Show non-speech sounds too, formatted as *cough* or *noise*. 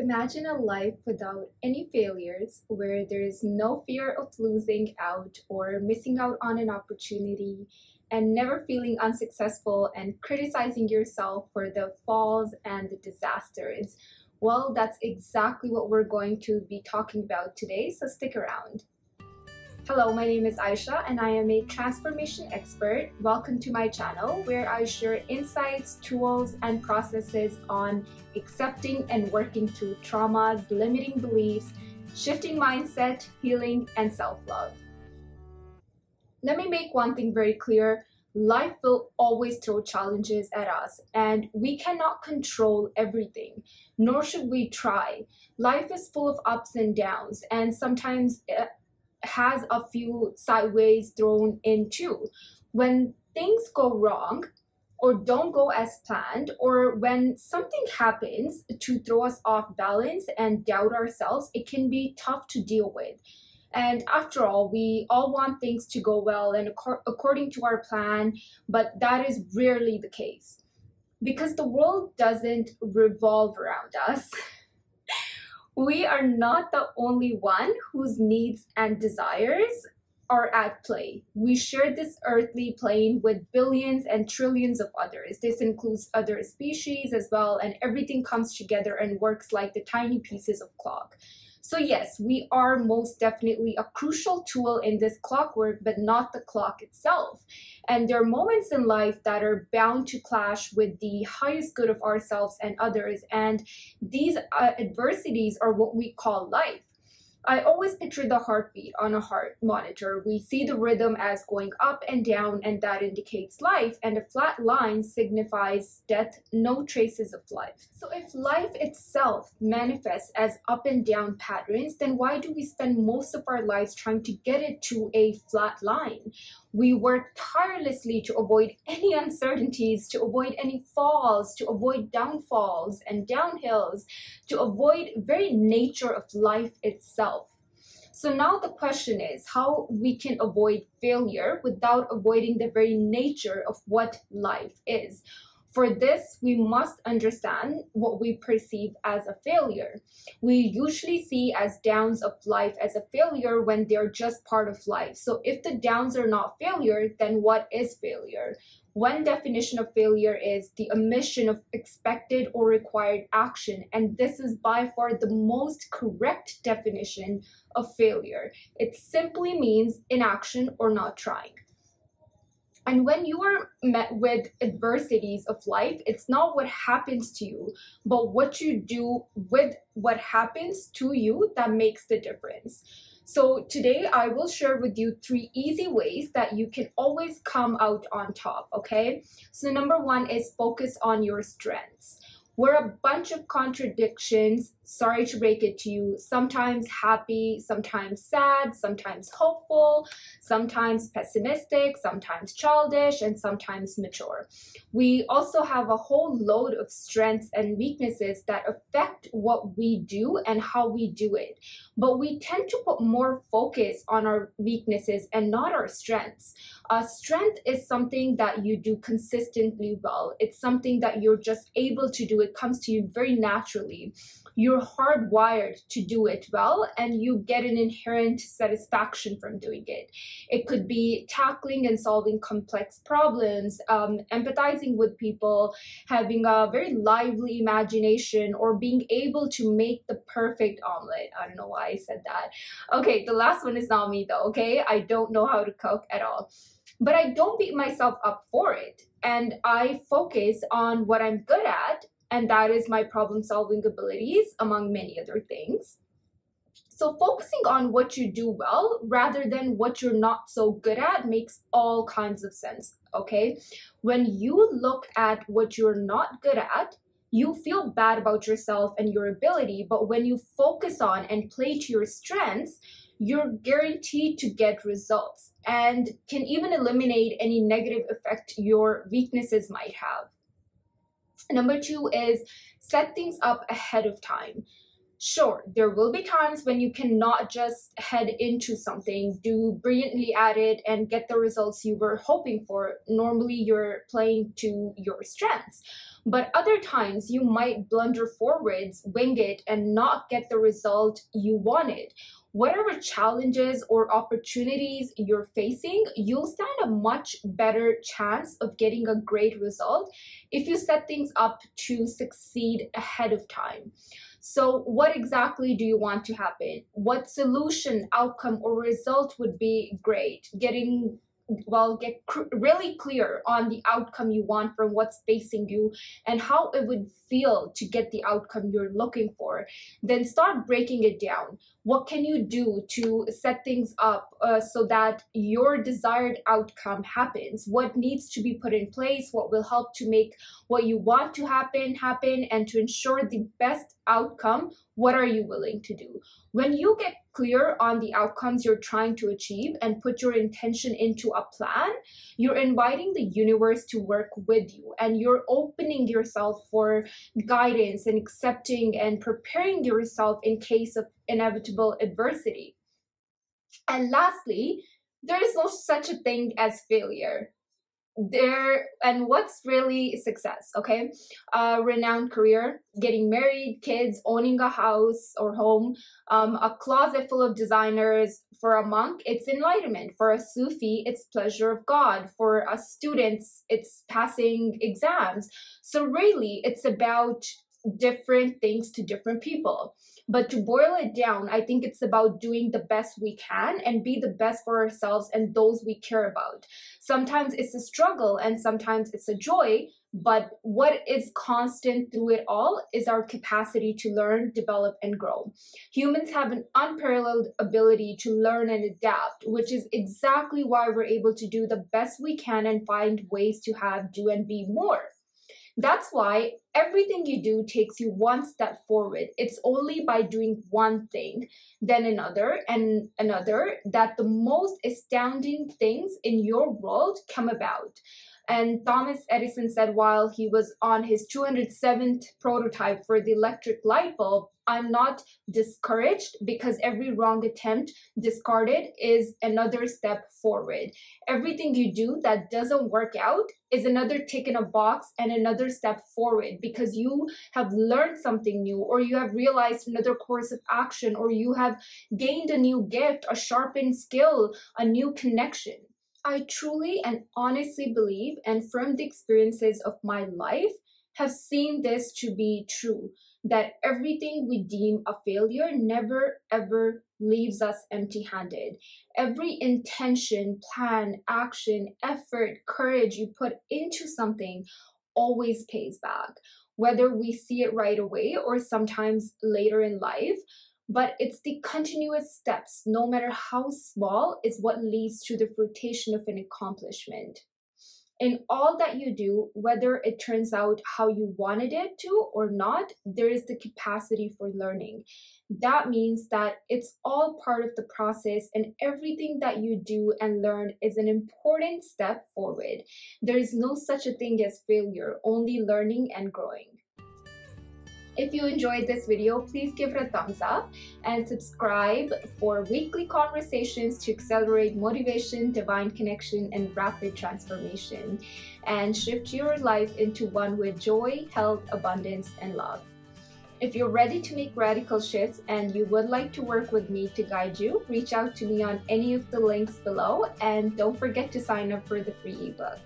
Imagine a life without any failures, where there is no fear of losing out or missing out on an opportunity, and never feeling unsuccessful and criticizing yourself for the falls and the disasters. Well, that's exactly what we're going to be talking about today, so stick around. Hello, my name is Aisha and I am a transformation expert. Welcome to my channel where I share insights, tools, and processes on accepting and working through traumas, limiting beliefs, shifting mindset, healing, and self love. Let me make one thing very clear life will always throw challenges at us, and we cannot control everything, nor should we try. Life is full of ups and downs, and sometimes eh, has a few sideways thrown in too. When things go wrong or don't go as planned, or when something happens to throw us off balance and doubt ourselves, it can be tough to deal with. And after all, we all want things to go well and according to our plan, but that is rarely the case. Because the world doesn't revolve around us. *laughs* we are not the only one whose needs and desires are at play. We share this earthly plane with billions and trillions of others. This includes other species as well, and everything comes together and works like the tiny pieces of clock. So yes, we are most definitely a crucial tool in this clockwork, but not the clock itself. And there are moments in life that are bound to clash with the highest good of ourselves and others. And these uh, adversities are what we call life. I always picture the heartbeat on a heart monitor. We see the rhythm as going up and down, and that indicates life, and a flat line signifies death, no traces of life. So, if life itself manifests as up and down patterns, then why do we spend most of our lives trying to get it to a flat line? We work tirelessly to avoid any uncertainties, to avoid any falls, to avoid downfalls and downhills, to avoid very nature of life itself. So now the question is how we can avoid failure without avoiding the very nature of what life is. For this, we must understand what we perceive as a failure. We usually see as downs of life as a failure when they're just part of life. So if the downs are not failure, then what is failure? One definition of failure is the omission of expected or required action, and this is by far the most correct definition of failure. It simply means inaction or not trying. And when you are met with adversities of life, it's not what happens to you, but what you do with what happens to you that makes the difference. So today I will share with you three easy ways that you can always come out on top, okay? So number one is focus on your strengths. We're a bunch of contradictions sorry to break it to you, sometimes happy, sometimes sad, sometimes hopeful, sometimes pessimistic, sometimes childish, and sometimes mature. We also have a whole load of strengths and weaknesses that affect what we do and how we do it. But we tend to put more focus on our weaknesses and not our strengths. A strength is something that you do consistently well. It's something that you're just able to do. It comes to you very naturally you're hardwired to do it well and you get an inherent satisfaction from doing it. It could be tackling and solving complex problems, um, empathizing with people, having a very lively imagination, or being able to make the perfect omelet. I don't know why I said that. Okay, the last one is not me though, okay? I don't know how to cook at all. But I don't beat myself up for it. And I focus on what I'm good at and that is my problem solving abilities, among many other things. So, focusing on what you do well rather than what you're not so good at makes all kinds of sense. Okay. When you look at what you're not good at, you feel bad about yourself and your ability. But when you focus on and play to your strengths, you're guaranteed to get results and can even eliminate any negative effect your weaknesses might have. Number two is set things up ahead of time. Sure, there will be times when you cannot just head into something, do brilliantly at it, and get the results you were hoping for. Normally, you're playing to your strengths. But other times you might blunder forwards, wing it, and not get the result you wanted. Whatever challenges or opportunities you're facing, you'll stand a much better chance of getting a great result if you set things up to succeed ahead of time. So, what exactly do you want to happen? What solution, outcome, or result would be great? Getting well get cr- really clear on the outcome you want from what's facing you and how it would feel to get the outcome you're looking for. Then start breaking it down. What can you do to set things up uh, so that your desired outcome happens? What needs to be put in place? What will help to make what you want to happen happen and to ensure the best outcome what are you willing to do? When you get clear on the outcomes you're trying to achieve and put your intention into a plan, you're inviting the universe to work with you and you're opening yourself for guidance and accepting and preparing yourself in case of inevitable adversity. And lastly, there is no such a thing as failure there and what's really success okay? A renowned career getting married kids owning a house or home um, a closet full of designers for a monk it's enlightenment. For a sufi it's pleasure of god. For a student it's passing exams. So really it's about different things to different people but to boil it down, I think it's about doing the best we can and be the best for ourselves and those we care about. Sometimes it's a struggle and sometimes it's a joy, but what is constant through it all is our capacity to learn, develop, and grow. Humans have an unparalleled ability to learn and adapt, which is exactly why we're able to do the best we can and find ways to have, do, and be more. That's why everything you do takes you one step forward. It's only by doing one thing, then another, and another that the most astounding things in your world come about. And Thomas Edison said while he was on his 207th prototype for the electric light bulb, I'm not discouraged because every wrong attempt discarded is another step forward. Everything you do that doesn't work out is another tick in a box and another step forward because you have learned something new or you have realized another course of action or you have gained a new gift, a sharpened skill, a new connection. I truly and honestly believe, and from the experiences of my life, have seen this to be true that everything we deem a failure never ever leaves us empty handed. Every intention, plan, action, effort, courage you put into something always pays back, whether we see it right away or sometimes later in life. But it's the continuous steps, no matter how small, is what leads to the fruition of an accomplishment in all that you do, whether it turns out how you wanted it to or not, there is the capacity for learning. That means that it's all part of the process, and everything that you do and learn is an important step forward. There is no such a thing as failure, only learning and growing. If you enjoyed this video, please give it a thumbs up and subscribe for weekly conversations to accelerate motivation, divine connection, and rapid transformation, and shift your life into one with joy, health, abundance, and love. If you're ready to make radical shifts and you would like to work with me to guide you, reach out to me on any of the links below and don't forget to sign up for the free ebook.